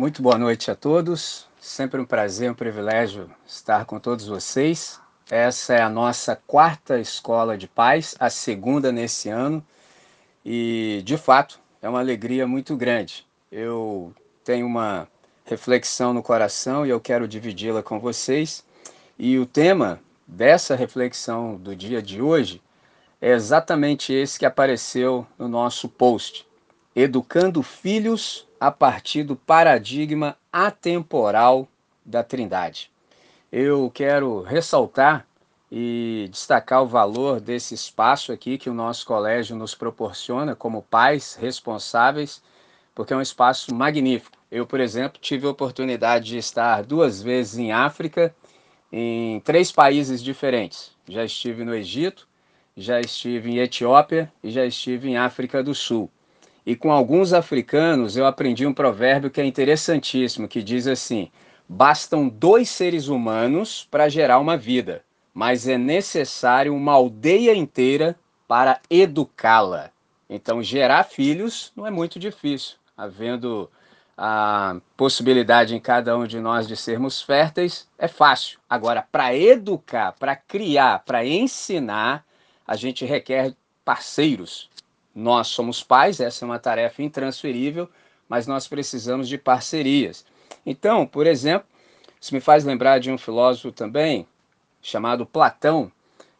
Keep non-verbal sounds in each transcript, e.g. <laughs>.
Muito boa noite a todos. Sempre um prazer, um privilégio estar com todos vocês. Essa é a nossa quarta escola de paz, a segunda nesse ano, e de fato é uma alegria muito grande. Eu tenho uma reflexão no coração e eu quero dividi-la com vocês. E o tema dessa reflexão do dia de hoje é exatamente esse que apareceu no nosso post: Educando filhos a partir do paradigma atemporal da Trindade. Eu quero ressaltar e destacar o valor desse espaço aqui que o nosso colégio nos proporciona como pais responsáveis, porque é um espaço magnífico. Eu, por exemplo, tive a oportunidade de estar duas vezes em África, em três países diferentes. Já estive no Egito, já estive em Etiópia e já estive em África do Sul. E com alguns africanos eu aprendi um provérbio que é interessantíssimo, que diz assim: bastam dois seres humanos para gerar uma vida, mas é necessário uma aldeia inteira para educá-la. Então, gerar filhos não é muito difícil, havendo a possibilidade em cada um de nós de sermos férteis, é fácil. Agora, para educar, para criar, para ensinar, a gente requer parceiros, nós somos pais, essa é uma tarefa intransferível, mas nós precisamos de parcerias. Então, por exemplo, isso me faz lembrar de um filósofo também, chamado Platão,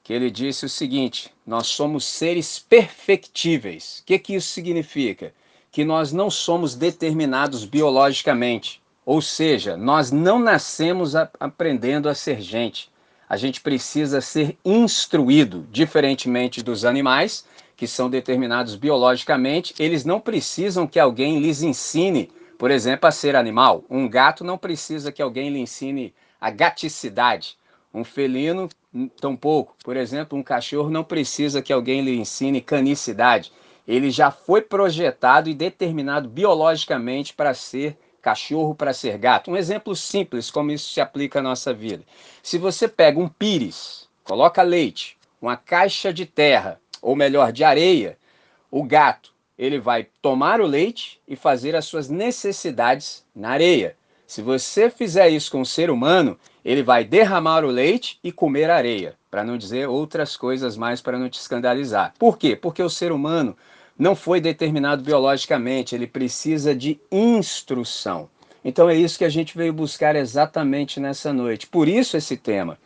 que ele disse o seguinte: nós somos seres perfectíveis. O que, que isso significa? Que nós não somos determinados biologicamente, ou seja, nós não nascemos a, aprendendo a ser gente. A gente precisa ser instruído, diferentemente dos animais, que são determinados biologicamente, eles não precisam que alguém lhes ensine, por exemplo, a ser animal. Um gato não precisa que alguém lhe ensine a gaticidade. Um felino, tampouco. Por exemplo, um cachorro não precisa que alguém lhe ensine canicidade. Ele já foi projetado e determinado biologicamente para ser cachorro, para ser gato. Um exemplo simples como isso se aplica à nossa vida. Se você pega um pires, coloca leite, uma caixa de terra, ou melhor, de areia, o gato ele vai tomar o leite e fazer as suas necessidades na areia. Se você fizer isso com o ser humano, ele vai derramar o leite e comer areia, para não dizer outras coisas mais para não te escandalizar. Por quê? Porque o ser humano não foi determinado biologicamente, ele precisa de instrução. Então é isso que a gente veio buscar exatamente nessa noite. Por isso esse tema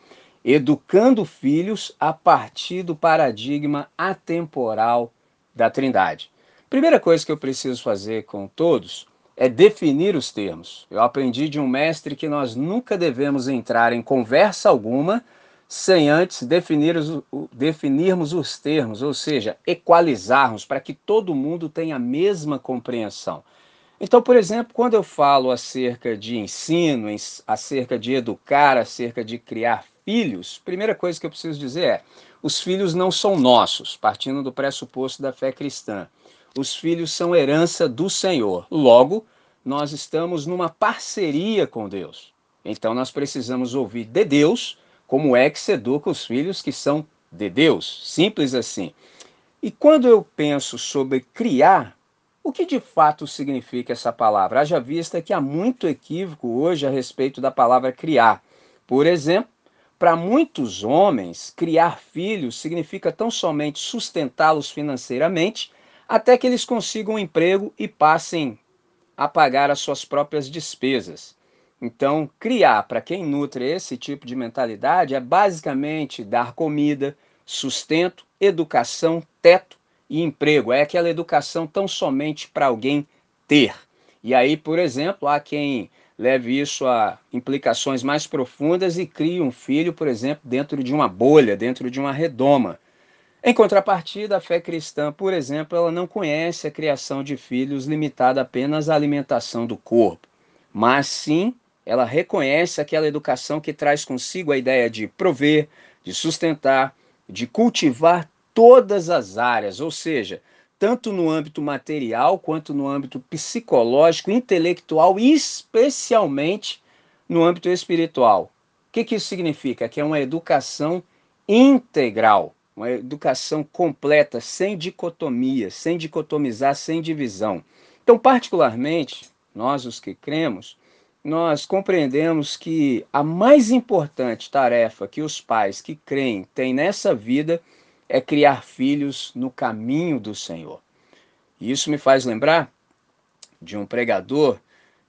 educando filhos a partir do paradigma atemporal da Trindade. Primeira coisa que eu preciso fazer com todos é definir os termos. Eu aprendi de um mestre que nós nunca devemos entrar em conversa alguma sem antes definir os, definirmos os termos, ou seja, equalizarmos para que todo mundo tenha a mesma compreensão. Então, por exemplo, quando eu falo acerca de ensino, acerca de educar, acerca de criar filhos, primeira coisa que eu preciso dizer é: os filhos não são nossos, partindo do pressuposto da fé cristã. Os filhos são herança do Senhor. Logo, nós estamos numa parceria com Deus. Então, nós precisamos ouvir de Deus como é que se educa os filhos que são de Deus. Simples assim. E quando eu penso sobre criar, o que de fato significa essa palavra? Haja vista que há muito equívoco hoje a respeito da palavra criar. Por exemplo, para muitos homens, criar filhos significa tão somente sustentá-los financeiramente até que eles consigam um emprego e passem a pagar as suas próprias despesas. Então, criar para quem nutre esse tipo de mentalidade é basicamente dar comida, sustento, educação, teto e emprego. É aquela educação tão somente para alguém ter. E aí, por exemplo, há quem leve isso a implicações mais profundas e crie um filho, por exemplo, dentro de uma bolha, dentro de uma redoma. Em contrapartida, a fé cristã, por exemplo, ela não conhece a criação de filhos limitada apenas à alimentação do corpo, mas sim ela reconhece aquela educação que traz consigo a ideia de prover, de sustentar, de cultivar todas as áreas, ou seja, tanto no âmbito material quanto no âmbito psicológico, intelectual e especialmente no âmbito espiritual. O que, que isso significa? Que é uma educação integral, uma educação completa, sem dicotomia, sem dicotomizar, sem divisão. Então, particularmente, nós os que cremos, nós compreendemos que a mais importante tarefa que os pais que creem têm nessa vida é criar filhos no caminho do Senhor. E isso me faz lembrar de um pregador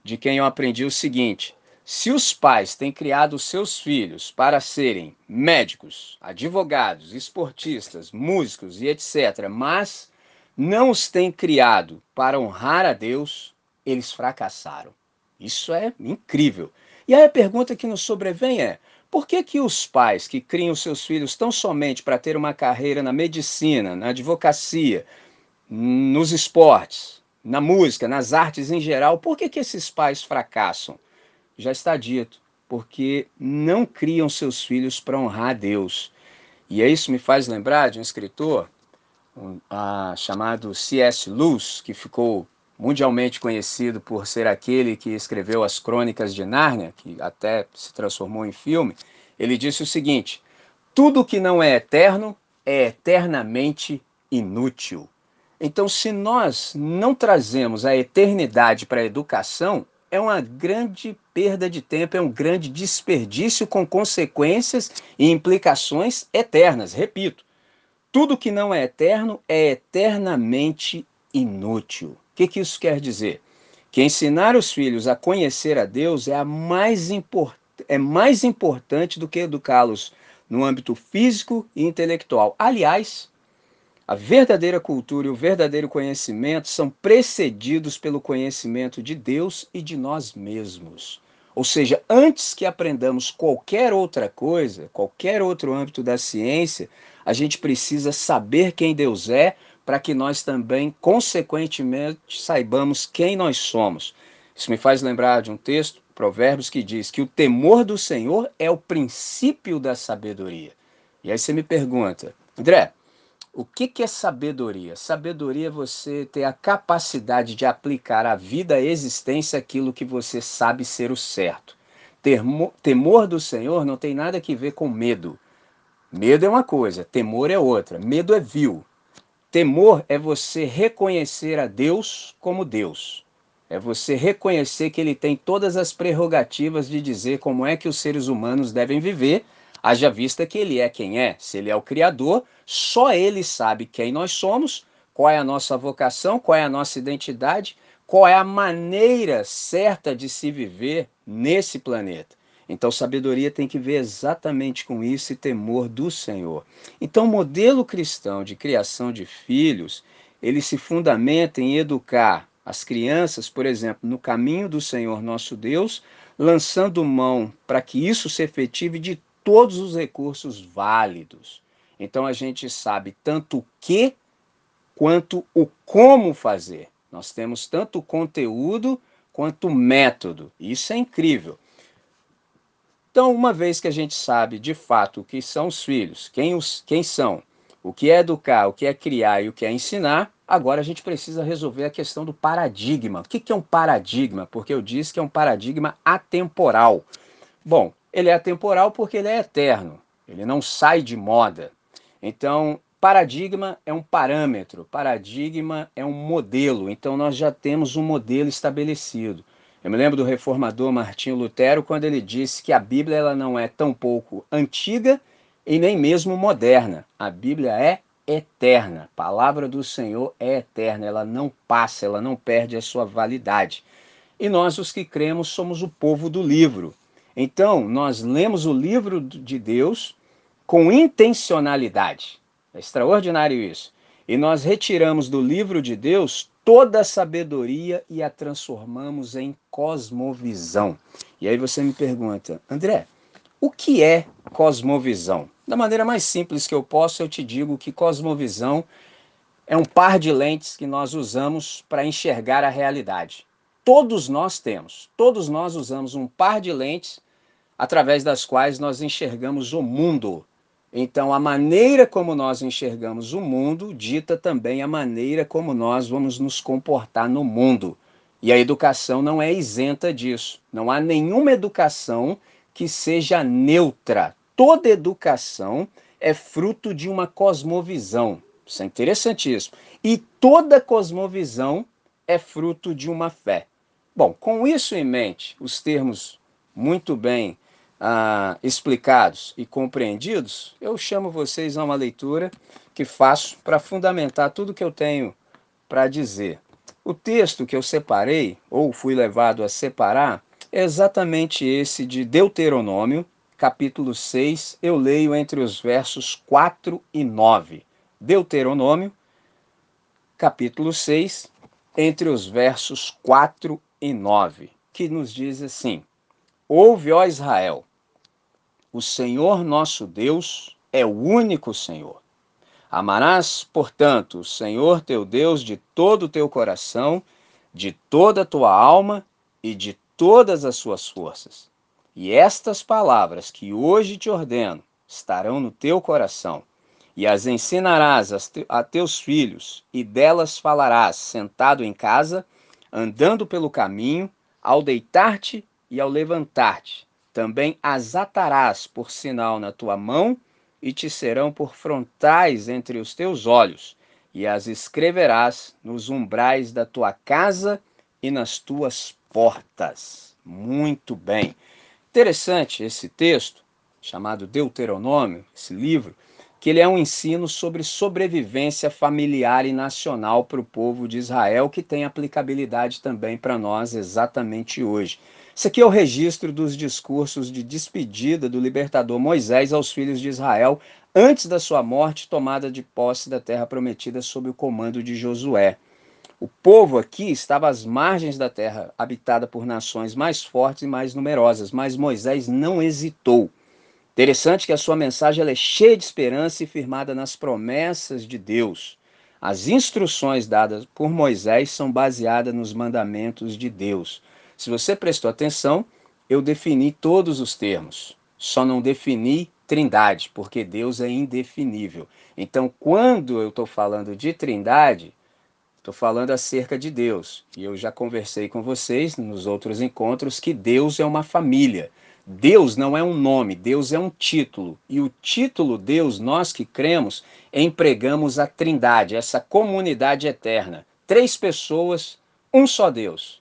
de quem eu aprendi o seguinte: se os pais têm criado seus filhos para serem médicos, advogados, esportistas, músicos e etc., mas não os têm criado para honrar a Deus, eles fracassaram. Isso é incrível. E aí a pergunta que nos sobrevém é: por que, que os pais que criam seus filhos tão somente para ter uma carreira na medicina, na advocacia, nos esportes, na música, nas artes em geral, por que, que esses pais fracassam? Já está dito, porque não criam seus filhos para honrar a Deus. E isso me faz lembrar de um escritor um, chamado C.S. Lewis, que ficou mundialmente conhecido por ser aquele que escreveu as Crônicas de Nárnia, que até se transformou em filme, ele disse o seguinte: tudo que não é eterno é eternamente inútil. Então, se nós não trazemos a eternidade para a educação, é uma grande perda de tempo, é um grande desperdício com consequências e implicações eternas. Repito, tudo que não é eterno é eternamente inútil que, que isso quer dizer? Que ensinar os filhos a conhecer a Deus é, a mais, import é mais importante do que educá-los no âmbito físico e intelectual. Aliás, a verdadeira cultura e o verdadeiro conhecimento são precedidos pelo conhecimento de Deus e de nós mesmos. Ou seja, antes que aprendamos qualquer outra coisa, qualquer outro âmbito da ciência, a gente precisa saber quem Deus é, para que nós também, consequentemente, saibamos quem nós somos. Isso me faz lembrar de um texto, Provérbios, que diz que o temor do Senhor é o princípio da sabedoria. E aí você me pergunta, André, o que, que é sabedoria? Sabedoria é você ter a capacidade de aplicar à vida, à existência, aquilo que você sabe ser o certo. Temor do Senhor não tem nada a ver com medo. Medo é uma coisa, temor é outra. Medo é vil. Temor é você reconhecer a Deus como Deus. É você reconhecer que ele tem todas as prerrogativas de dizer como é que os seres humanos devem viver, haja vista que ele é quem é. Se ele é o Criador, só ele sabe quem nós somos, qual é a nossa vocação, qual é a nossa identidade, qual é a maneira certa de se viver nesse planeta. Então, sabedoria tem que ver exatamente com isso e temor do Senhor. Então, o modelo cristão de criação de filhos, ele se fundamenta em educar as crianças, por exemplo, no caminho do Senhor nosso Deus, lançando mão para que isso se efetive de todos os recursos válidos. Então, a gente sabe tanto o que quanto o como fazer. Nós temos tanto conteúdo quanto método. Isso é incrível. Então, uma vez que a gente sabe de fato o que são os filhos, quem, os, quem são, o que é educar, o que é criar e o que é ensinar, agora a gente precisa resolver a questão do paradigma. O que é um paradigma? Porque eu disse que é um paradigma atemporal. Bom, ele é atemporal porque ele é eterno, ele não sai de moda. Então, paradigma é um parâmetro, paradigma é um modelo. Então, nós já temos um modelo estabelecido. Eu me lembro do reformador Martinho Lutero quando ele disse que a Bíblia ela não é tão pouco antiga e nem mesmo moderna. A Bíblia é eterna. A palavra do Senhor é eterna, ela não passa, ela não perde a sua validade. E nós, os que cremos, somos o povo do livro. Então, nós lemos o livro de Deus com intencionalidade. É extraordinário isso. E nós retiramos do livro de Deus toda a sabedoria e a transformamos em cosmovisão. E aí você me pergunta, André, o que é cosmovisão? Da maneira mais simples que eu posso, eu te digo que cosmovisão é um par de lentes que nós usamos para enxergar a realidade. Todos nós temos, todos nós usamos um par de lentes através das quais nós enxergamos o mundo. Então, a maneira como nós enxergamos o mundo dita também a maneira como nós vamos nos comportar no mundo. E a educação não é isenta disso. Não há nenhuma educação que seja neutra. Toda educação é fruto de uma cosmovisão. Isso é interessantíssimo. E toda cosmovisão é fruto de uma fé. Bom, com isso em mente, os termos muito bem ah, explicados e compreendidos, eu chamo vocês a uma leitura que faço para fundamentar tudo que eu tenho para dizer. O texto que eu separei, ou fui levado a separar, é exatamente esse de Deuteronômio, capítulo 6. Eu leio entre os versos 4 e 9. Deuteronômio, capítulo 6, entre os versos 4 e 9, que nos diz assim: Ouve, ó Israel, o Senhor nosso Deus é o único Senhor. Amarás, portanto, o Senhor teu Deus de todo o teu coração, de toda a tua alma e de todas as suas forças. E estas palavras que hoje te ordeno estarão no teu coração, e as ensinarás a teus filhos, e delas falarás sentado em casa, andando pelo caminho, ao deitar-te e ao levantar-te. Também as atarás por sinal na tua mão e te serão por frontais entre os teus olhos, e as escreverás nos umbrais da tua casa e nas tuas portas. Muito bem. Interessante esse texto, chamado Deuteronômio, esse livro, que ele é um ensino sobre sobrevivência familiar e nacional para o povo de Israel, que tem aplicabilidade também para nós exatamente hoje. Isso aqui é o registro dos discursos de despedida do libertador Moisés aos filhos de Israel antes da sua morte, tomada de posse da terra prometida sob o comando de Josué. O povo aqui estava às margens da terra, habitada por nações mais fortes e mais numerosas, mas Moisés não hesitou. Interessante que a sua mensagem é cheia de esperança e firmada nas promessas de Deus. As instruções dadas por Moisés são baseadas nos mandamentos de Deus. Se você prestou atenção, eu defini todos os termos, só não defini trindade, porque Deus é indefinível. Então, quando eu estou falando de trindade, estou falando acerca de Deus. E eu já conversei com vocês nos outros encontros que Deus é uma família. Deus não é um nome, Deus é um título. E o título Deus, nós que cremos, empregamos a trindade, essa comunidade eterna. Três pessoas, um só Deus.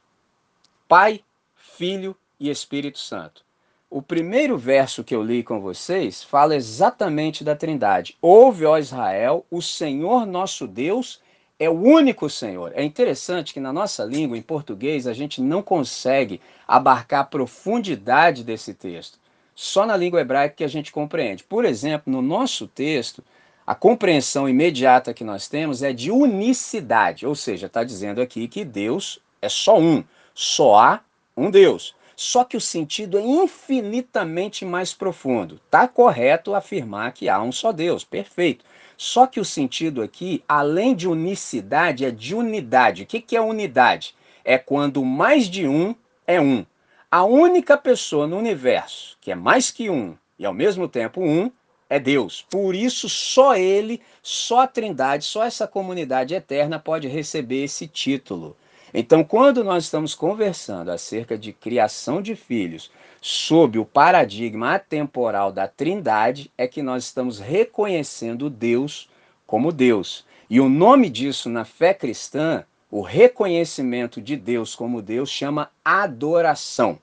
Pai, Filho e Espírito Santo. O primeiro verso que eu li com vocês fala exatamente da Trindade. Ouve, ó Israel, o Senhor nosso Deus é o único Senhor. É interessante que na nossa língua, em português, a gente não consegue abarcar a profundidade desse texto. Só na língua hebraica que a gente compreende. Por exemplo, no nosso texto, a compreensão imediata que nós temos é de unicidade, ou seja, está dizendo aqui que Deus é só um. Só há um Deus. Só que o sentido é infinitamente mais profundo. Tá correto afirmar que há um só Deus, perfeito. Só que o sentido aqui, além de unicidade, é de unidade. O que, que é unidade? É quando mais de um é um. A única pessoa no universo que é mais que um e ao mesmo tempo um é Deus. Por isso, só Ele, só a Trindade, só essa comunidade eterna pode receber esse título. Então, quando nós estamos conversando acerca de criação de filhos sob o paradigma atemporal da Trindade, é que nós estamos reconhecendo Deus como Deus. E o nome disso na fé cristã, o reconhecimento de Deus como Deus, chama adoração.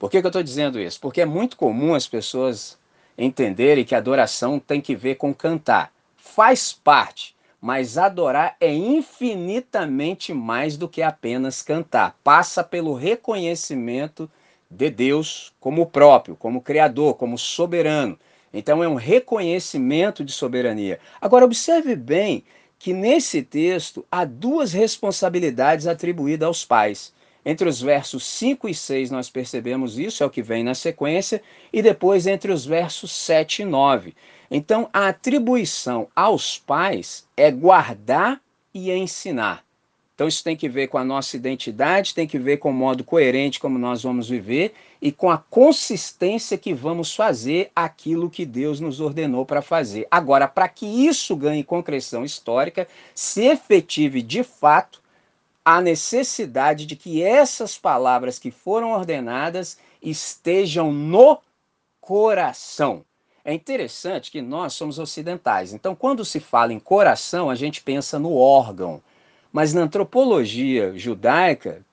Por que, que eu estou dizendo isso? Porque é muito comum as pessoas entenderem que adoração tem que ver com cantar. Faz parte mas adorar é infinitamente mais do que apenas cantar. Passa pelo reconhecimento de Deus como próprio, como criador, como soberano. Então é um reconhecimento de soberania. Agora observe bem que nesse texto há duas responsabilidades atribuídas aos pais. Entre os versos 5 e 6 nós percebemos isso, é o que vem na sequência, e depois entre os versos 7 e 9. Então, a atribuição aos pais é guardar e ensinar. Então, isso tem que ver com a nossa identidade, tem que ver com o modo coerente como nós vamos viver e com a consistência que vamos fazer aquilo que Deus nos ordenou para fazer. Agora, para que isso ganhe concreção histórica, se efetive de fato, a necessidade de que essas palavras que foram ordenadas estejam no coração. É interessante que nós somos ocidentais. Então, quando se fala em coração, a gente pensa no órgão. Mas na antropologia judaica,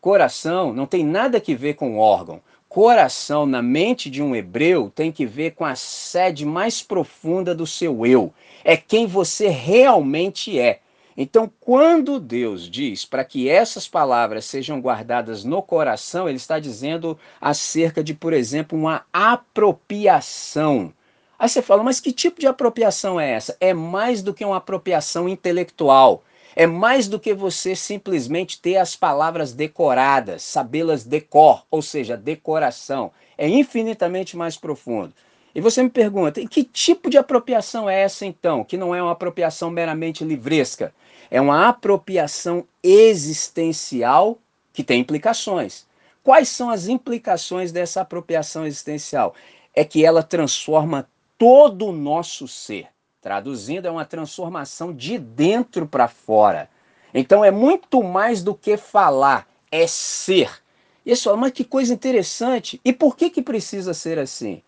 Coração não tem nada que ver com órgão. Coração na mente de um hebreu tem que ver com a sede mais profunda do seu eu. É quem você realmente é. Então, quando Deus diz para que essas palavras sejam guardadas no coração, ele está dizendo acerca de, por exemplo, uma apropriação. Aí você fala, mas que tipo de apropriação é essa? É mais do que uma apropriação intelectual. É mais do que você simplesmente ter as palavras decoradas, sabê-las decor, ou seja, decoração. É infinitamente mais profundo. E você me pergunta, e que tipo de apropriação é essa então? Que não é uma apropriação meramente livresca é uma apropriação existencial que tem implicações. Quais são as implicações dessa apropriação existencial? É que ela transforma todo o nosso ser. Traduzindo, é uma transformação de dentro para fora. Então é muito mais do que falar, é ser. E só, mas que coisa interessante. E por que, que precisa ser assim?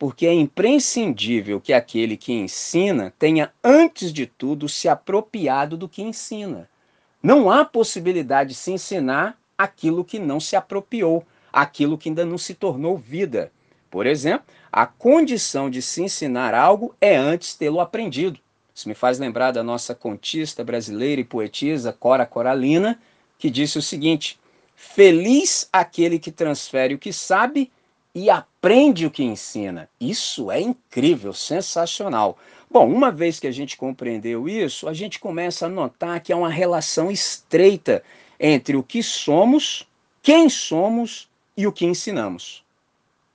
Porque é imprescindível que aquele que ensina tenha, antes de tudo, se apropriado do que ensina. Não há possibilidade de se ensinar aquilo que não se apropriou, aquilo que ainda não se tornou vida. Por exemplo, a condição de se ensinar algo é antes tê-lo aprendido. Isso me faz lembrar da nossa contista brasileira e poetisa Cora Coralina, que disse o seguinte: Feliz aquele que transfere o que sabe e aprende o que ensina. Isso é incrível, sensacional. Bom, uma vez que a gente compreendeu isso, a gente começa a notar que há uma relação estreita entre o que somos, quem somos e o que ensinamos.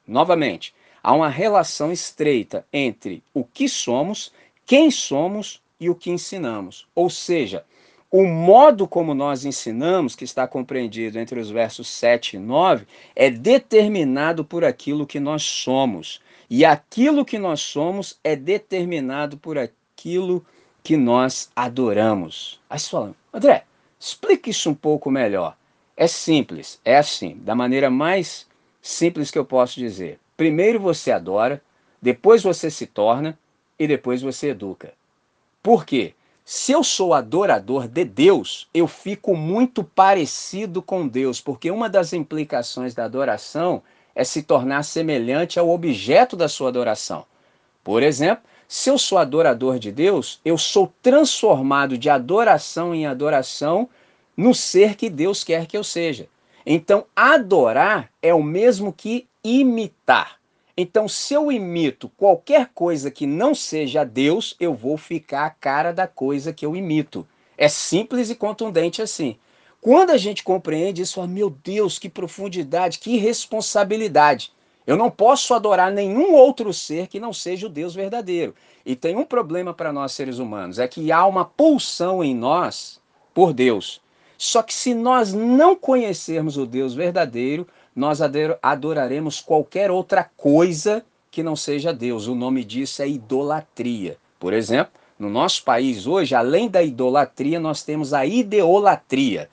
Novamente, há uma relação estreita entre o que somos, quem somos e o que ensinamos. Ou seja, o modo como nós ensinamos, que está compreendido entre os versos 7 e 9, é determinado por aquilo que nós somos. E aquilo que nós somos é determinado por aquilo que nós adoramos. Aí você fala, André, explique isso um pouco melhor. É simples, é assim, da maneira mais simples que eu posso dizer. Primeiro você adora, depois você se torna e depois você educa. Por quê? Se eu sou adorador de Deus, eu fico muito parecido com Deus, porque uma das implicações da adoração é se tornar semelhante ao objeto da sua adoração. Por exemplo, se eu sou adorador de Deus, eu sou transformado de adoração em adoração no ser que Deus quer que eu seja. Então, adorar é o mesmo que imitar. Então, se eu imito qualquer coisa que não seja Deus, eu vou ficar a cara da coisa que eu imito. É simples e contundente assim. Quando a gente compreende isso, fala, meu Deus, que profundidade, que responsabilidade. Eu não posso adorar nenhum outro ser que não seja o Deus verdadeiro. E tem um problema para nós seres humanos, é que há uma pulsão em nós por Deus. Só que se nós não conhecermos o Deus verdadeiro, nós adoraremos qualquer outra coisa que não seja Deus. O nome disso é idolatria. Por exemplo, no nosso país hoje, além da idolatria, nós temos a ideolatria,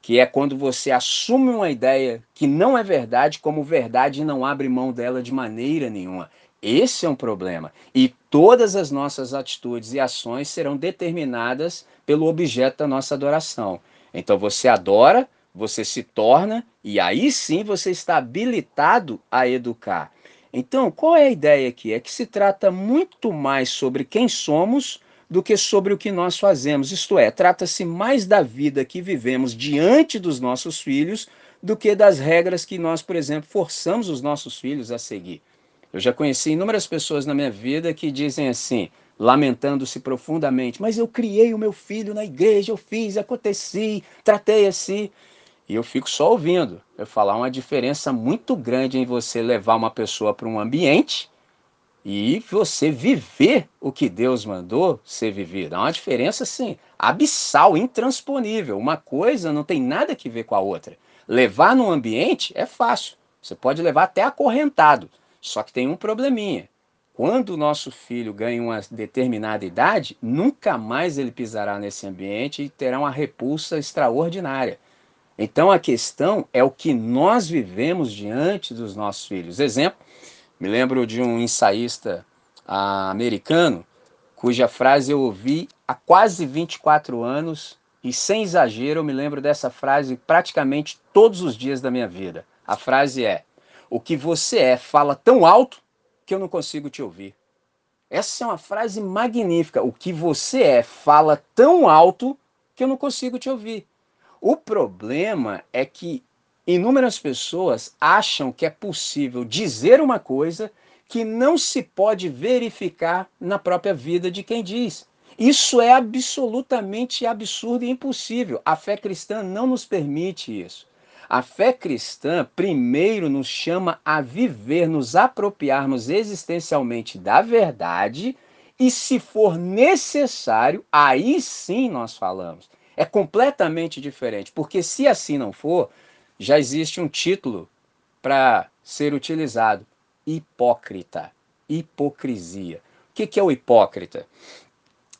que é quando você assume uma ideia que não é verdade como verdade e não abre mão dela de maneira nenhuma. Esse é um problema. E todas as nossas atitudes e ações serão determinadas pelo objeto da nossa adoração. Então você adora você se torna e aí sim você está habilitado a educar. Então, qual é a ideia aqui? É que se trata muito mais sobre quem somos do que sobre o que nós fazemos. Isto é, trata-se mais da vida que vivemos diante dos nossos filhos do que das regras que nós, por exemplo, forçamos os nossos filhos a seguir. Eu já conheci inúmeras pessoas na minha vida que dizem assim, lamentando-se profundamente: Mas eu criei o meu filho na igreja, eu fiz, aconteci, tratei assim. E eu fico só ouvindo. Eu falar uma diferença muito grande em você levar uma pessoa para um ambiente e você viver o que Deus mandou ser vivido. Há uma diferença, assim, abissal, intransponível. Uma coisa não tem nada que ver com a outra. Levar num ambiente é fácil. Você pode levar até acorrentado. Só que tem um probleminha. Quando o nosso filho ganha uma determinada idade, nunca mais ele pisará nesse ambiente e terá uma repulsa extraordinária. Então a questão é o que nós vivemos diante dos nossos filhos. Exemplo, me lembro de um ensaísta americano cuja frase eu ouvi há quase 24 anos E sem exagero, eu me lembro dessa frase praticamente todos os dias da minha vida. A frase é: O que você é fala tão alto que eu não consigo te ouvir. Essa é uma frase magnífica. O que você é fala tão alto que eu não consigo te ouvir. O problema é que inúmeras pessoas acham que é possível dizer uma coisa que não se pode verificar na própria vida de quem diz. Isso é absolutamente absurdo e impossível. A fé cristã não nos permite isso. A fé cristã, primeiro, nos chama a viver, nos apropriarmos existencialmente da verdade, e se for necessário, aí sim nós falamos. É completamente diferente, porque se assim não for, já existe um título para ser utilizado: hipócrita, hipocrisia. O que é o hipócrita?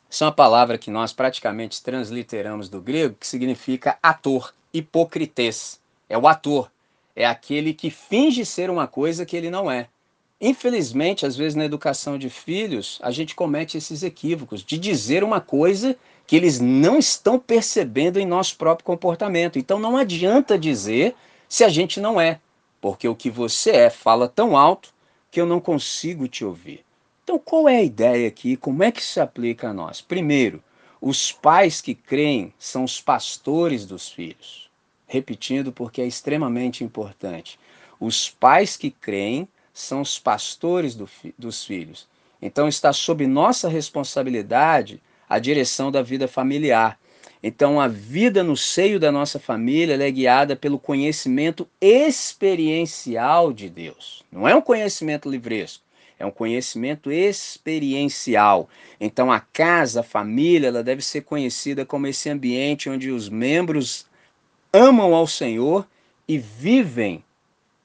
Isso é uma palavra que nós praticamente transliteramos do grego, que significa ator, hipocrites. É o ator, é aquele que finge ser uma coisa que ele não é. Infelizmente, às vezes na educação de filhos, a gente comete esses equívocos de dizer uma coisa que eles não estão percebendo em nosso próprio comportamento. Então não adianta dizer se a gente não é, porque o que você é fala tão alto que eu não consigo te ouvir. Então, qual é a ideia aqui? Como é que se aplica a nós? Primeiro, os pais que creem são os pastores dos filhos. Repetindo, porque é extremamente importante. Os pais que creem são os pastores do, dos filhos. Então, está sob nossa responsabilidade a direção da vida familiar. Então, a vida no seio da nossa família é guiada pelo conhecimento experiencial de Deus. Não é um conhecimento livresco é um conhecimento experiencial. Então a casa, a família, ela deve ser conhecida como esse ambiente onde os membros amam ao Senhor e vivem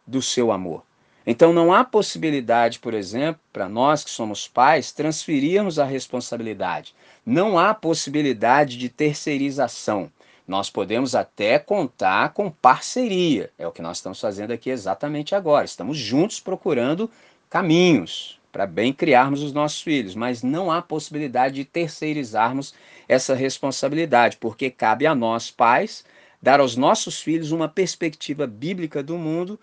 do seu amor. Então não há possibilidade, por exemplo, para nós que somos pais, transferirmos a responsabilidade. Não há possibilidade de terceirização. Nós podemos até contar com parceria. É o que nós estamos fazendo aqui exatamente agora. Estamos juntos procurando caminhos para bem criarmos os nossos filhos, mas não há possibilidade de terceirizarmos essa responsabilidade, porque cabe a nós, pais, dar aos nossos filhos uma perspectiva bíblica do mundo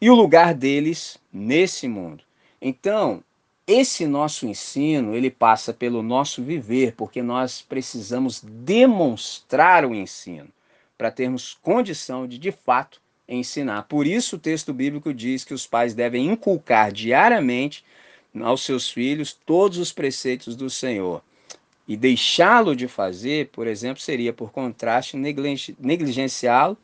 e o lugar deles nesse mundo. Então, esse nosso ensino, ele passa pelo nosso viver, porque nós precisamos demonstrar o ensino para termos condição de, de fato, ensinar. Por isso o texto bíblico diz que os pais devem inculcar diariamente aos seus filhos todos os preceitos do Senhor. E deixá-lo de fazer, por exemplo, seria por contraste negligenciá-lo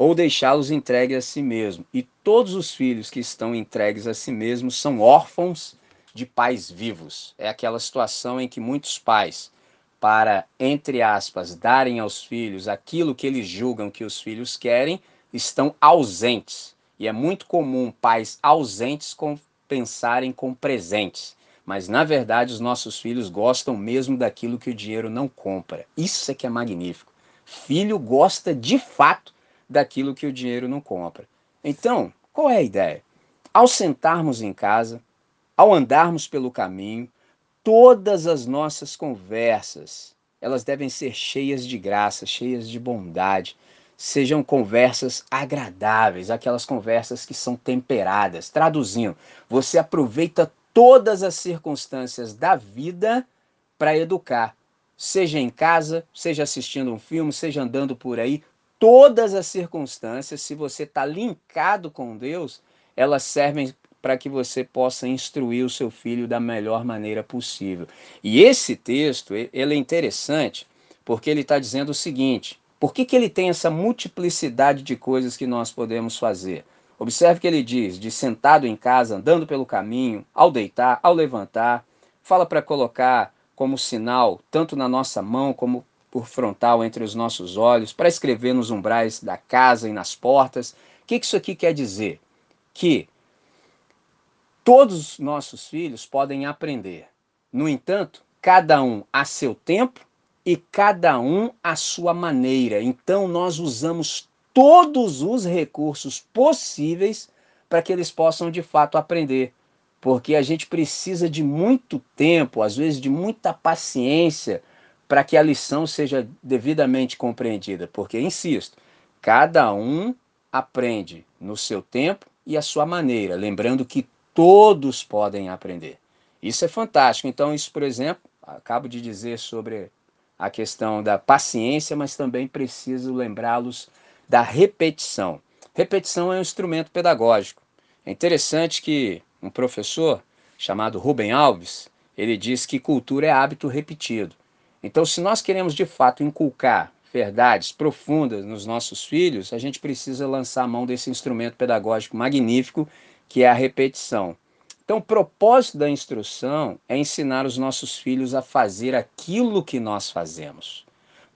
ou deixá-los entregues a si mesmo. E todos os filhos que estão entregues a si mesmos são órfãos de pais vivos. É aquela situação em que muitos pais, para, entre aspas, darem aos filhos aquilo que eles julgam que os filhos querem, estão ausentes. E é muito comum pais ausentes compensarem com presentes. Mas na verdade os nossos filhos gostam mesmo daquilo que o dinheiro não compra. Isso é que é magnífico. Filho gosta de fato daquilo que o dinheiro não compra. Então, qual é a ideia? Ao sentarmos em casa, ao andarmos pelo caminho, todas as nossas conversas, elas devem ser cheias de graça, cheias de bondade, sejam conversas agradáveis, aquelas conversas que são temperadas. Traduzindo, você aproveita todas as circunstâncias da vida para educar, seja em casa, seja assistindo um filme, seja andando por aí, todas as circunstâncias, se você está linkado com Deus, elas servem para que você possa instruir o seu filho da melhor maneira possível. E esse texto, ele é interessante, porque ele está dizendo o seguinte: por que, que ele tem essa multiplicidade de coisas que nós podemos fazer? Observe que ele diz: de sentado em casa, andando pelo caminho, ao deitar, ao levantar, fala para colocar como sinal, tanto na nossa mão como por frontal entre os nossos olhos, para escrever nos umbrais da casa e nas portas. O que, isso aqui quer dizer? Que todos os nossos filhos podem aprender. No entanto, cada um a seu tempo e cada um à sua maneira. Então nós usamos todos os recursos possíveis para que eles possam de fato aprender. Porque a gente precisa de muito tempo, às vezes de muita paciência, para que a lição seja devidamente compreendida, porque, insisto, cada um aprende no seu tempo e a sua maneira, lembrando que todos podem aprender. Isso é fantástico. Então, isso, por exemplo, acabo de dizer sobre a questão da paciência, mas também preciso lembrá-los da repetição. Repetição é um instrumento pedagógico. É interessante que um professor chamado Rubem Alves, ele diz que cultura é hábito repetido. Então, se nós queremos de fato inculcar verdades profundas nos nossos filhos, a gente precisa lançar a mão desse instrumento pedagógico magnífico que é a repetição. Então, o propósito da instrução é ensinar os nossos filhos a fazer aquilo que nós fazemos.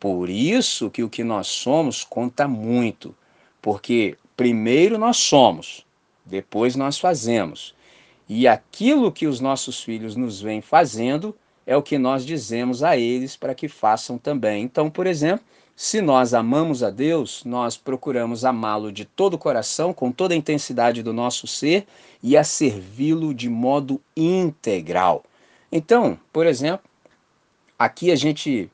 Por isso que o que nós somos conta muito, porque primeiro nós somos, depois nós fazemos. E aquilo que os nossos filhos nos vêm fazendo é o que nós dizemos a eles para que façam também. Então, por exemplo, se nós amamos a Deus, nós procuramos amá-lo de todo o coração, com toda a intensidade do nosso ser e a servi-lo de modo integral. Então, por exemplo, aqui a gente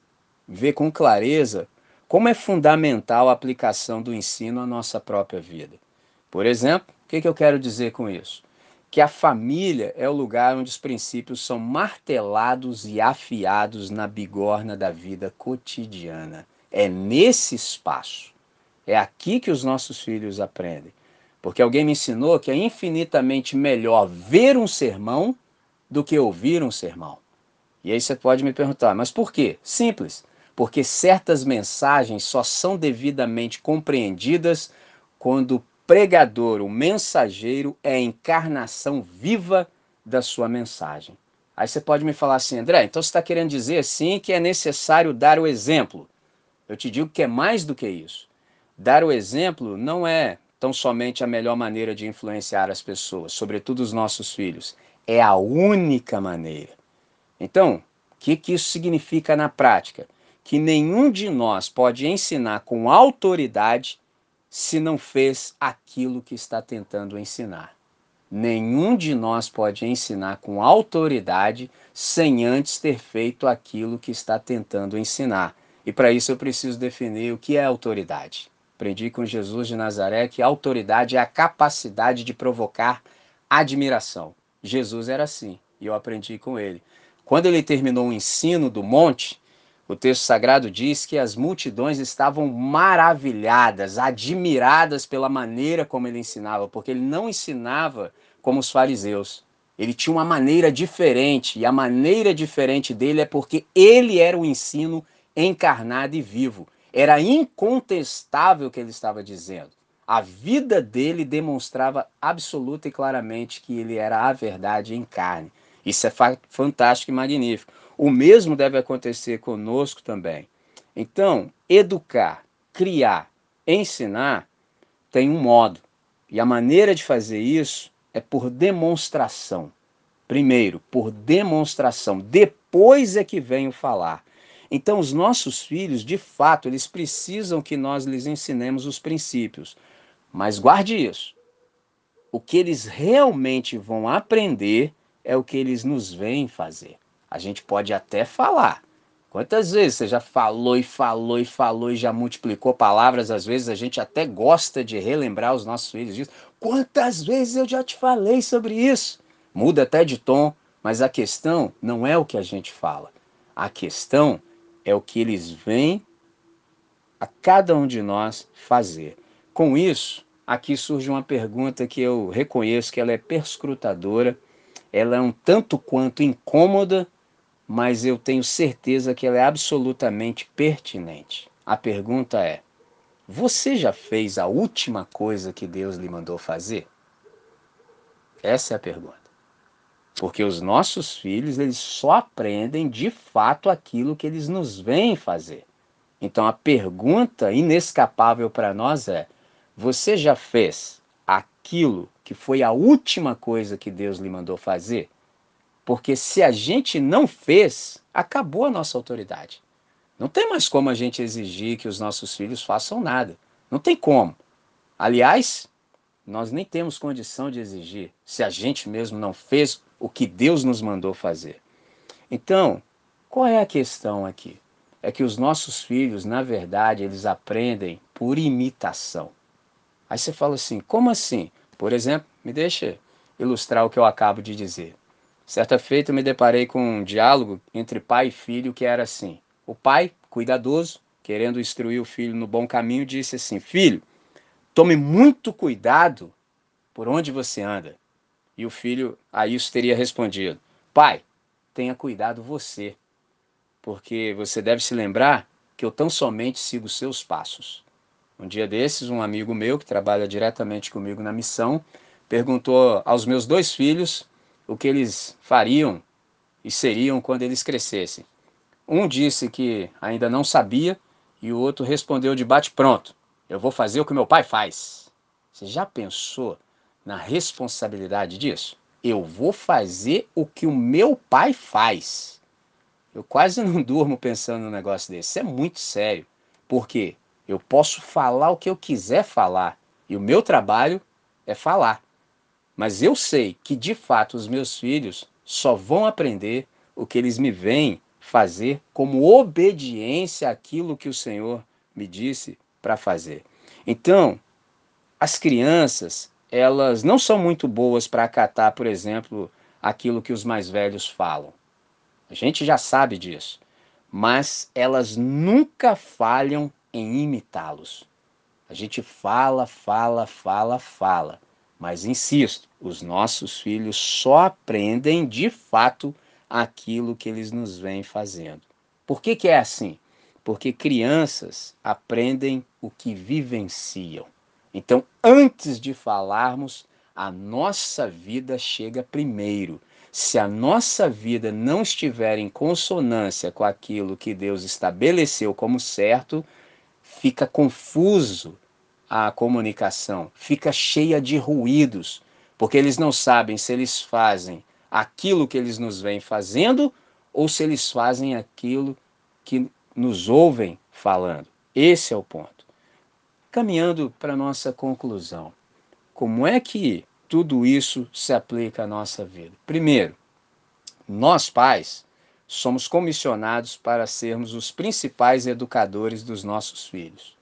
vê com clareza como é fundamental a aplicação do ensino à nossa própria vida. Por exemplo, o que, que eu quero dizer com isso? Que a família é o lugar onde os princípios são martelados e afiados na bigorna da vida cotidiana. É nesse espaço. É aqui que os nossos filhos aprendem. Porque alguém me ensinou que é infinitamente melhor ver um sermão do que ouvir um sermão. E aí você pode me perguntar, mas por quê? Simples. Porque certas mensagens só são devidamente compreendidas quando pregador, o mensageiro, é a encarnação viva da sua mensagem. Aí você pode me falar assim, André, então você está querendo dizer sim que é necessário dar o exemplo. Eu te digo que é mais do que isso. Dar o exemplo não é tão somente a melhor maneira de influenciar as pessoas, sobretudo os nossos filhos. É a única maneira. Então, o que, que isso significa na prática? Que nenhum de nós pode ensinar com autoridade se não fez aquilo que está tentando ensinar. Nenhum de nós pode ensinar com autoridade sem antes ter feito aquilo que está tentando ensinar. E para isso eu preciso definir o que é autoridade. Aprendi com Jesus de Nazaré que autoridade é a capacidade de provocar admiração. Jesus era assim, e eu aprendi com ele. Quando ele terminou o ensino do monte, o texto sagrado diz que as multidões estavam maravilhadas, admiradas pela maneira como ele ensinava, porque ele não ensinava como os fariseus. Ele tinha uma maneira diferente, e a maneira diferente dele é porque ele era o ensino encarnado e vivo. Era incontestável o que ele estava dizendo. A vida dele demonstrava absoluta e claramente que ele era a verdade em carne. Isso é fantástico e magnífico. O mesmo deve acontecer conosco também. Então, educar, criar, ensinar tem um modo. E a maneira de fazer isso é por demonstração. Primeiro, por demonstração. Depois é que vem o falar. Então, os nossos filhos, de fato, eles precisam que nós lhes ensinemos os princípios. Mas guarde isso. O que eles realmente vão aprender é o que eles nos veem fazer. A gente pode até falar. Quantas vezes você já falou e falou e falou e já multiplicou palavras? Às vezes a gente até gosta de relembrar os nossos filhos disso. Quantas vezes eu já te falei sobre isso? Muda até de tom, mas a questão não é o que a gente fala. A questão é o que eles vêm a cada um de nós fazer. Com isso, aqui surge uma pergunta que eu reconheço que ela é perscrutadora, ela é um tanto quanto incômoda, mas eu tenho certeza que ela é absolutamente pertinente. A pergunta é: você já fez a última coisa que Deus lhe mandou fazer? Essa é a pergunta. Porque os nossos filhos, eles só aprendem de fato aquilo que eles nos veem fazer. Então a pergunta inescapável para nós é: você já fez aquilo que foi a última coisa que Deus lhe mandou fazer? Porque se a gente não fez, acabou a nossa autoridade. Não tem mais como a gente exigir que os nossos filhos façam nada. Não tem como. Aliás, nós nem temos condição de exigir se a gente mesmo não fez o que Deus nos mandou fazer. Então, qual é a questão aqui? é que os nossos filhos, na verdade, eles aprendem por imitação. Aí você fala assim: como assim? Por exemplo, me deixa ilustrar o que eu acabo de dizer. Certa feita me deparei com um diálogo entre pai e filho que era assim: o pai, cuidadoso, querendo instruir o filho no bom caminho, disse assim: Filho, tome muito cuidado por onde você anda. E o filho a isso teria respondido: Pai, tenha cuidado você, porque você deve se lembrar que eu tão somente sigo seus passos. Um dia desses, um amigo meu que trabalha diretamente comigo na missão perguntou aos meus dois filhos o que eles fariam e seriam quando eles crescessem. Um disse que ainda não sabia e o outro respondeu de bate-pronto: Eu vou fazer o que meu pai faz. Você já pensou na responsabilidade disso? Eu vou fazer o que o meu pai faz. Eu quase <laughs> não durmo pensando num negócio desse. Isso é muito sério. Porque eu posso falar o que eu quiser falar e o meu trabalho é falar. Mas eu sei que de fato os meus filhos só vão aprender o que eles me veem fazer como obediência àquilo que o Senhor me disse para fazer. Então, as crianças, elas não são muito boas para acatar, por exemplo, aquilo que os mais velhos falam. A gente já sabe disso. Mas elas nunca falham em imitá-los. A gente fala, fala, fala, fala. Mas insisto, os nossos filhos só aprendem de fato aquilo que eles nos vêm fazendo. Por que, que é assim? Porque crianças aprendem o que vivenciam. Então, antes de falarmos, a nossa vida chega primeiro. Se a nossa vida não estiver em consonância com aquilo que Deus estabeleceu como certo, fica confuso a comunicação, fica cheia de ruídos, porque eles não sabem se eles fazem aquilo que eles nos vêm fazendo ou se eles fazem aquilo que nos ouvem falando. Esse é o ponto. Caminhando para a nossa conclusão, como é que tudo isso se aplica à nossa vida? Primeiro, nós pais somos comissionados para sermos os principais educadores dos nossos filhos.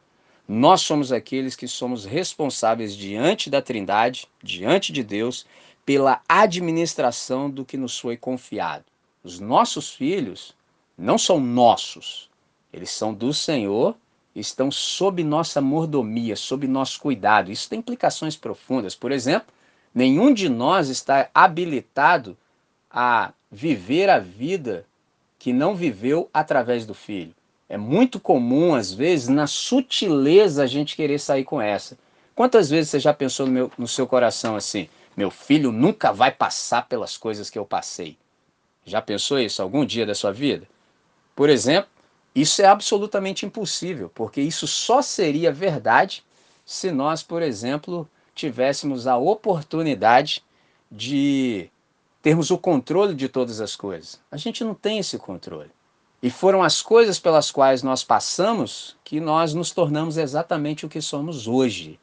Nós somos aqueles que somos responsáveis diante da Trindade, diante de Deus, pela administração do que nos foi confiado. Os nossos filhos não são nossos, eles são do Senhor, estão sob nossa mordomia, sob nosso cuidado. Isso tem implicações profundas. Por exemplo, nenhum de nós está habilitado a viver a vida que não viveu através do filho. É muito comum, às vezes, na sutileza, a gente querer sair com essa. Quantas vezes você já pensou no, meu, no seu coração assim? Meu filho nunca vai passar pelas coisas que eu passei. Já pensou isso algum dia da sua vida? Por exemplo, isso é absolutamente impossível, porque isso só seria verdade se nós, por exemplo, tivéssemos a oportunidade de termos o controle de todas as coisas. A gente não tem esse controle. E foram as coisas pelas quais nós passamos que nós nos tornamos exatamente o que somos hoje.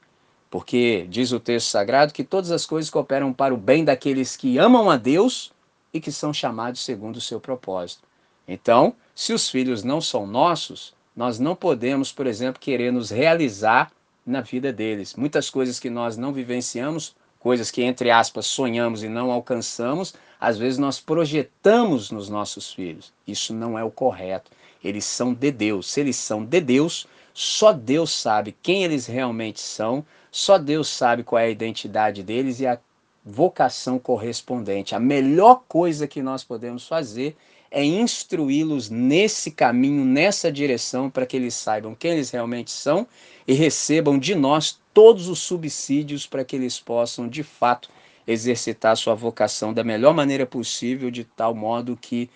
Porque diz o texto sagrado que todas as coisas cooperam para o bem daqueles que amam a Deus e que são chamados segundo o seu propósito. Então, se os filhos não são nossos, nós não podemos, por exemplo, querer nos realizar na vida deles. Muitas coisas que nós não vivenciamos, coisas que, entre aspas, sonhamos e não alcançamos, às vezes nós projetamos nos nossos filhos. Isso não é o correto. Eles são de Deus. Se eles são de Deus, só Deus sabe quem eles realmente são, só Deus sabe qual é a identidade deles e a vocação correspondente. A melhor coisa que nós podemos fazer é instruí-los nesse caminho, nessa direção, para que eles saibam quem eles realmente são e recebam de nós todos os subsídios para que eles possam, de fato, exercitar sua vocação da melhor maneira possível, de tal modo que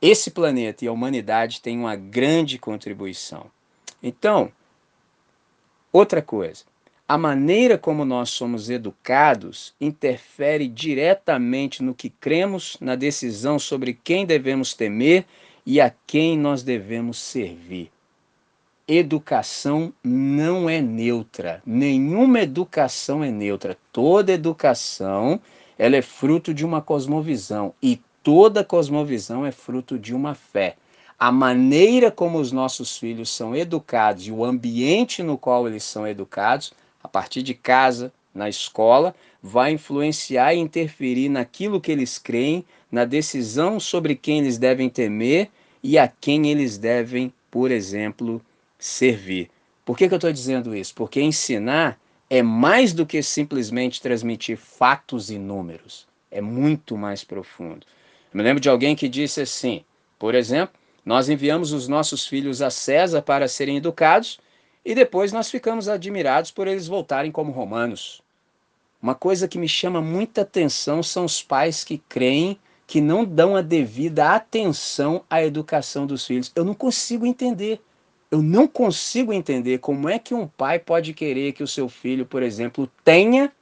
esse planeta e a humanidade tenham uma grande contribuição. Então, outra coisa, a maneira como nós somos educados interfere diretamente no que cremos, na decisão sobre quem devemos temer e a quem nós devemos servir. Educação não é neutra, nenhuma educação é neutra. Toda educação ela é fruto de uma cosmovisão e toda cosmovisão é fruto de uma fé. a maneira como os nossos filhos são educados e o ambiente no qual eles são educados, a partir de casa, na escola, vai influenciar e interferir naquilo que eles creem, na decisão sobre quem eles devem temer e a quem eles devem, por exemplo, servir. Por que, que eu estou dizendo isso? Porque ensinar é mais do que simplesmente transmitir fatos e números. É muito mais profundo. Eu me lembro de alguém que disse assim, por exemplo, nós enviamos os nossos filhos a César para serem educados e depois nós ficamos admirados por eles voltarem como romanos. Uma coisa que me chama muita atenção são os pais que creem que não dão a devida atenção à educação dos filhos. Eu não consigo entender. Eu não consigo entender como é que um pai pode querer que o seu filho, por exemplo, tenha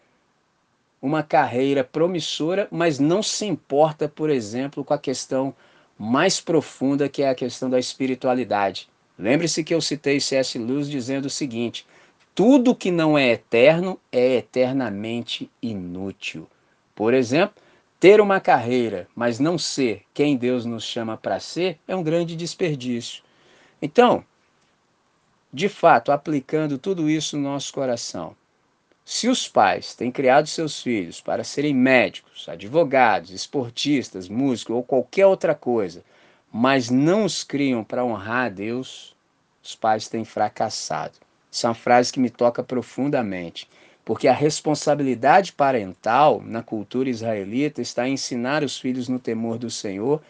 uma carreira promissora, mas não se importa, por exemplo, com a questão mais profunda que é a questão da espiritualidade. Lembre-se que eu citei C.S. Lewis dizendo o seguinte: tudo que não é eterno é eternamente inútil. Por exemplo, ter uma carreira, mas não ser quem Deus nos chama para ser, é um grande desperdício. Então, de fato, aplicando tudo isso no nosso coração, se os pais têm criado seus filhos para serem médicos, advogados, esportistas, músicos ou qualquer outra coisa, mas não os criam para honrar a Deus, os pais têm fracassado. Isso é uma frase que me toca profundamente, porque a responsabilidade parental na cultura israelita está em ensinar os filhos no temor do Senhor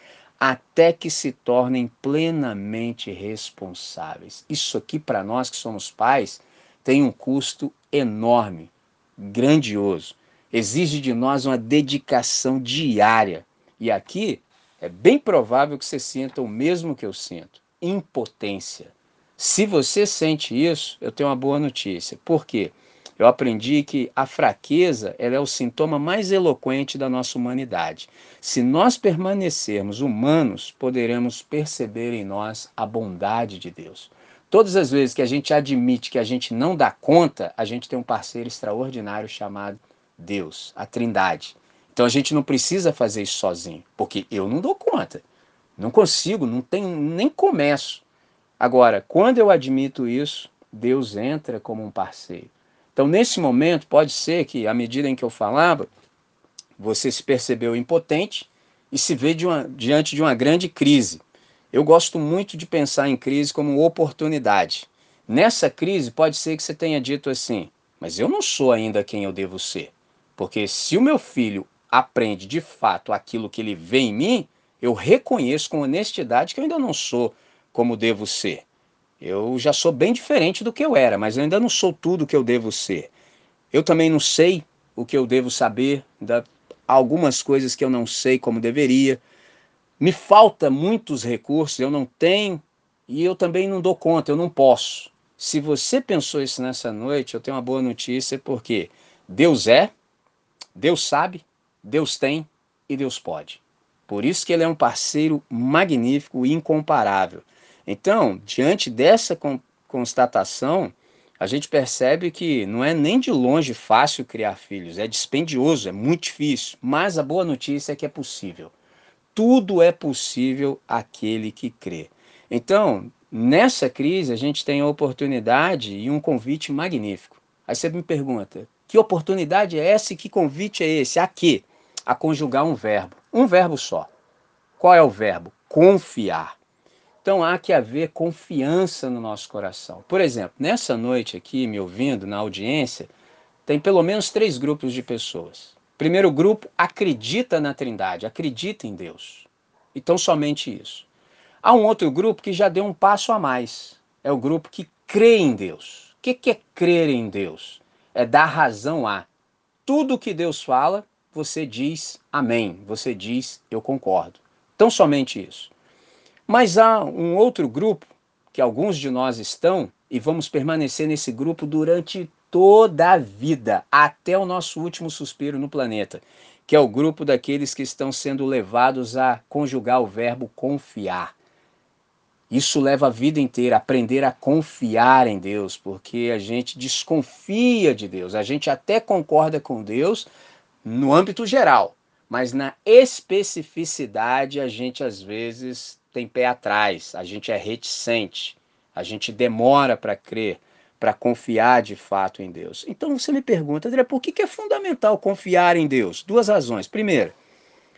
até que se tornem plenamente responsáveis. Isso aqui, para nós que somos pais, tem um custo enorme, grandioso. Exige de nós uma dedicação diária. E aqui é bem provável que você sinta o mesmo que eu sinto: impotência. Se você sente isso, eu tenho uma boa notícia. Por quê? Eu aprendi que a fraqueza é o sintoma mais eloquente da nossa humanidade. Se nós permanecermos humanos, poderemos perceber em nós a bondade de Deus. Todas as vezes que a gente admite que a gente não dá conta, a gente tem um parceiro extraordinário chamado Deus, a Trindade. Então a gente não precisa fazer isso sozinho, porque eu não dou conta. Não consigo, não tenho, nem começo. Agora, quando eu admito isso, Deus entra como um parceiro. Então, nesse momento, pode ser que, à medida em que eu falava, você se percebeu impotente e se vê de uma, diante de uma grande crise. Eu gosto muito de pensar em crise como oportunidade. Nessa crise, pode ser que você tenha dito assim: mas eu não sou ainda quem eu devo ser. Porque se o meu filho aprende de fato aquilo que ele vê em mim, eu reconheço com honestidade que eu ainda não sou como devo ser. Eu já sou bem diferente do que eu era, mas eu ainda não sou tudo o que eu devo ser. Eu também não sei o que eu devo saber, da, algumas coisas que eu não sei como deveria. Me falta muitos recursos, eu não tenho e eu também não dou conta, eu não posso. Se você pensou isso nessa noite, eu tenho uma boa notícia, porque Deus é, Deus sabe, Deus tem e Deus pode. Por isso que ele é um parceiro magnífico e incomparável. Então, diante dessa constatação, a gente percebe que não é nem de longe fácil criar filhos, é dispendioso, é muito difícil, mas a boa notícia é que é possível. Tudo é possível aquele que crê. Então, nessa crise, a gente tem a oportunidade e um convite magnífico. Aí você me pergunta: que oportunidade é essa e que convite é esse? A quê? A conjugar um verbo. Um verbo só. Qual é o verbo? Confiar. Então há que haver confiança no nosso coração. Por exemplo, nessa noite aqui, me ouvindo na audiência, tem pelo menos três grupos de pessoas. Primeiro grupo acredita na Trindade, acredita em Deus. Então somente isso. Há um outro grupo que já deu um passo a mais. É o grupo que crê em Deus. O que é crer em Deus? É dar razão a. Tudo que Deus fala, você diz amém, você diz eu concordo. Então somente isso. Mas há um outro grupo, que alguns de nós estão, e vamos permanecer nesse grupo durante toda a vida, até o nosso último suspiro no planeta, que é o grupo daqueles que estão sendo levados a conjugar o verbo confiar. Isso leva a vida inteira, aprender a confiar em Deus, porque a gente desconfia de Deus, a gente até concorda com Deus no âmbito geral, mas na especificidade a gente às vezes tem pé atrás, a gente é reticente, a gente demora para crer, para confiar de fato em Deus. Então você me pergunta, André, por que é fundamental confiar em Deus? Duas razões. Primeiro,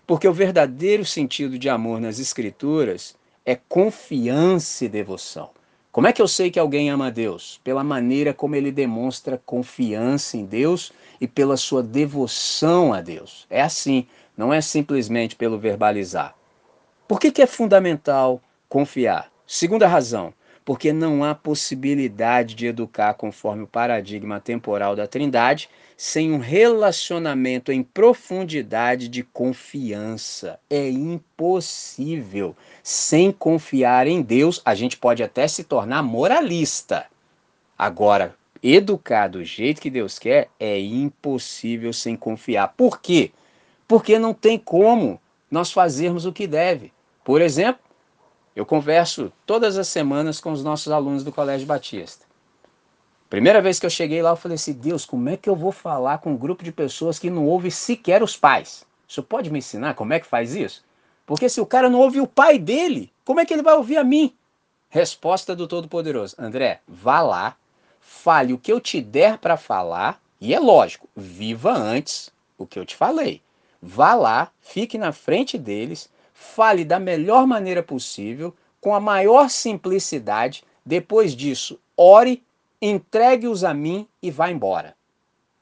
porque o verdadeiro sentido de amor nas Escrituras é confiança e devoção. Como é que eu sei que alguém ama Deus? Pela maneira como ele demonstra confiança em Deus e pela sua devoção a Deus. É assim, não é simplesmente pelo verbalizar. Por que, que é fundamental confiar? Segunda razão, porque não há possibilidade de educar conforme o paradigma temporal da Trindade sem um relacionamento em profundidade de confiança. É impossível. Sem confiar em Deus, a gente pode até se tornar moralista. Agora, educar do jeito que Deus quer é impossível sem confiar. Por quê? Porque não tem como nós fazermos o que deve. Por exemplo, eu converso todas as semanas com os nossos alunos do Colégio Batista. Primeira vez que eu cheguei lá, eu falei assim: Deus, como é que eu vou falar com um grupo de pessoas que não ouve sequer os pais? Senhor pode me ensinar como é que faz isso? Porque se o cara não ouve o pai dele, como é que ele vai ouvir a mim? Resposta do Todo-Poderoso: André, vá lá, fale o que eu te der para falar, e é lógico, viva antes o que eu te falei. Vá lá, fique na frente deles, fale da melhor maneira possível, com a maior simplicidade. Depois disso, ore entregue-os a mim e vá embora.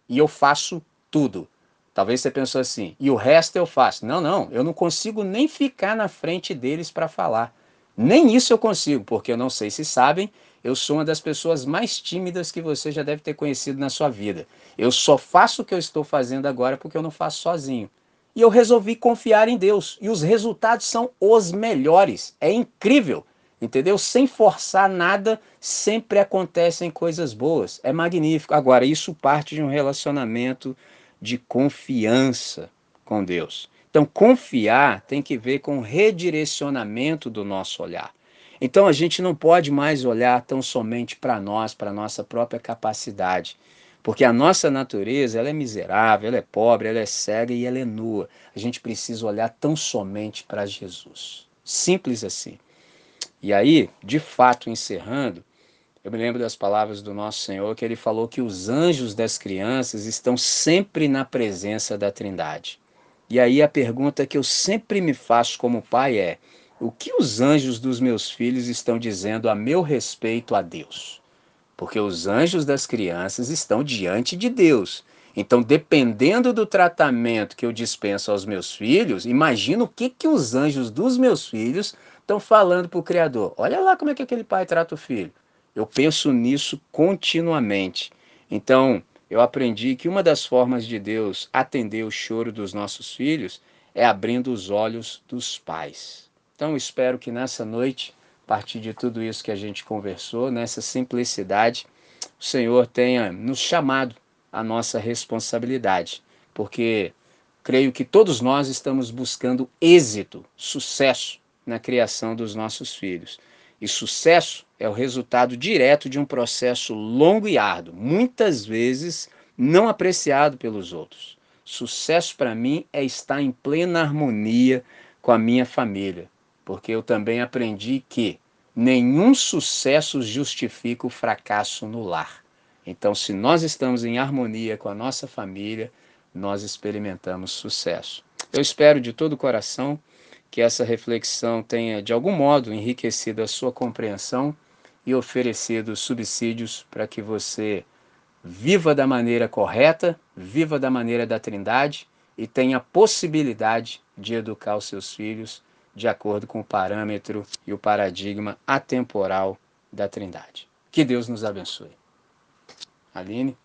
E eu faço tudo. Talvez você pensou assim, e o resto eu faço. Não, não, eu não consigo nem ficar na frente deles para falar. Nem isso eu consigo, porque eu não sei se sabem, eu sou uma das pessoas mais tímidas que você já deve ter conhecido na sua vida. Eu só faço o que eu estou fazendo agora porque eu não faço sozinho. E eu resolvi confiar em Deus, e os resultados são os melhores. É incrível entendeu? Sem forçar nada, sempre acontecem coisas boas. É magnífico. Agora, isso parte de um relacionamento de confiança com Deus. Então, confiar tem que ver com redirecionamento do nosso olhar. Então, a gente não pode mais olhar tão somente para nós, para nossa própria capacidade. Porque a nossa natureza ela é miserável, ela é pobre, ela é cega e ela é nua. A gente precisa olhar tão somente para Jesus. Simples assim. E aí, de fato, encerrando, eu me lembro das palavras do nosso Senhor que ele falou que os anjos das crianças estão sempre na presença da Trindade. E aí a pergunta que eu sempre me faço como pai é: o que os anjos dos meus filhos estão dizendo a meu respeito a Deus? Porque os anjos das crianças estão diante de Deus. Então, dependendo do tratamento que eu dispenso aos meus filhos, imagina o que, que os anjos dos meus filhos estão falando para o Criador. Olha lá como é que aquele pai trata o filho. Eu penso nisso continuamente. Então, eu aprendi que uma das formas de Deus atender o choro dos nossos filhos é abrindo os olhos dos pais. Então, espero que nessa noite, a partir de tudo isso que a gente conversou, nessa simplicidade, o Senhor tenha nos chamado a nossa responsabilidade, porque creio que todos nós estamos buscando êxito, sucesso na criação dos nossos filhos. E sucesso é o resultado direto de um processo longo e árduo, muitas vezes não apreciado pelos outros. Sucesso para mim é estar em plena harmonia com a minha família, porque eu também aprendi que nenhum sucesso justifica o fracasso no lar. Então, se nós estamos em harmonia com a nossa família, nós experimentamos sucesso. Eu espero de todo o coração que essa reflexão tenha, de algum modo, enriquecido a sua compreensão e oferecido subsídios para que você viva da maneira correta, viva da maneira da Trindade e tenha a possibilidade de educar os seus filhos de acordo com o parâmetro e o paradigma atemporal da Trindade. Que Deus nos abençoe. Aline?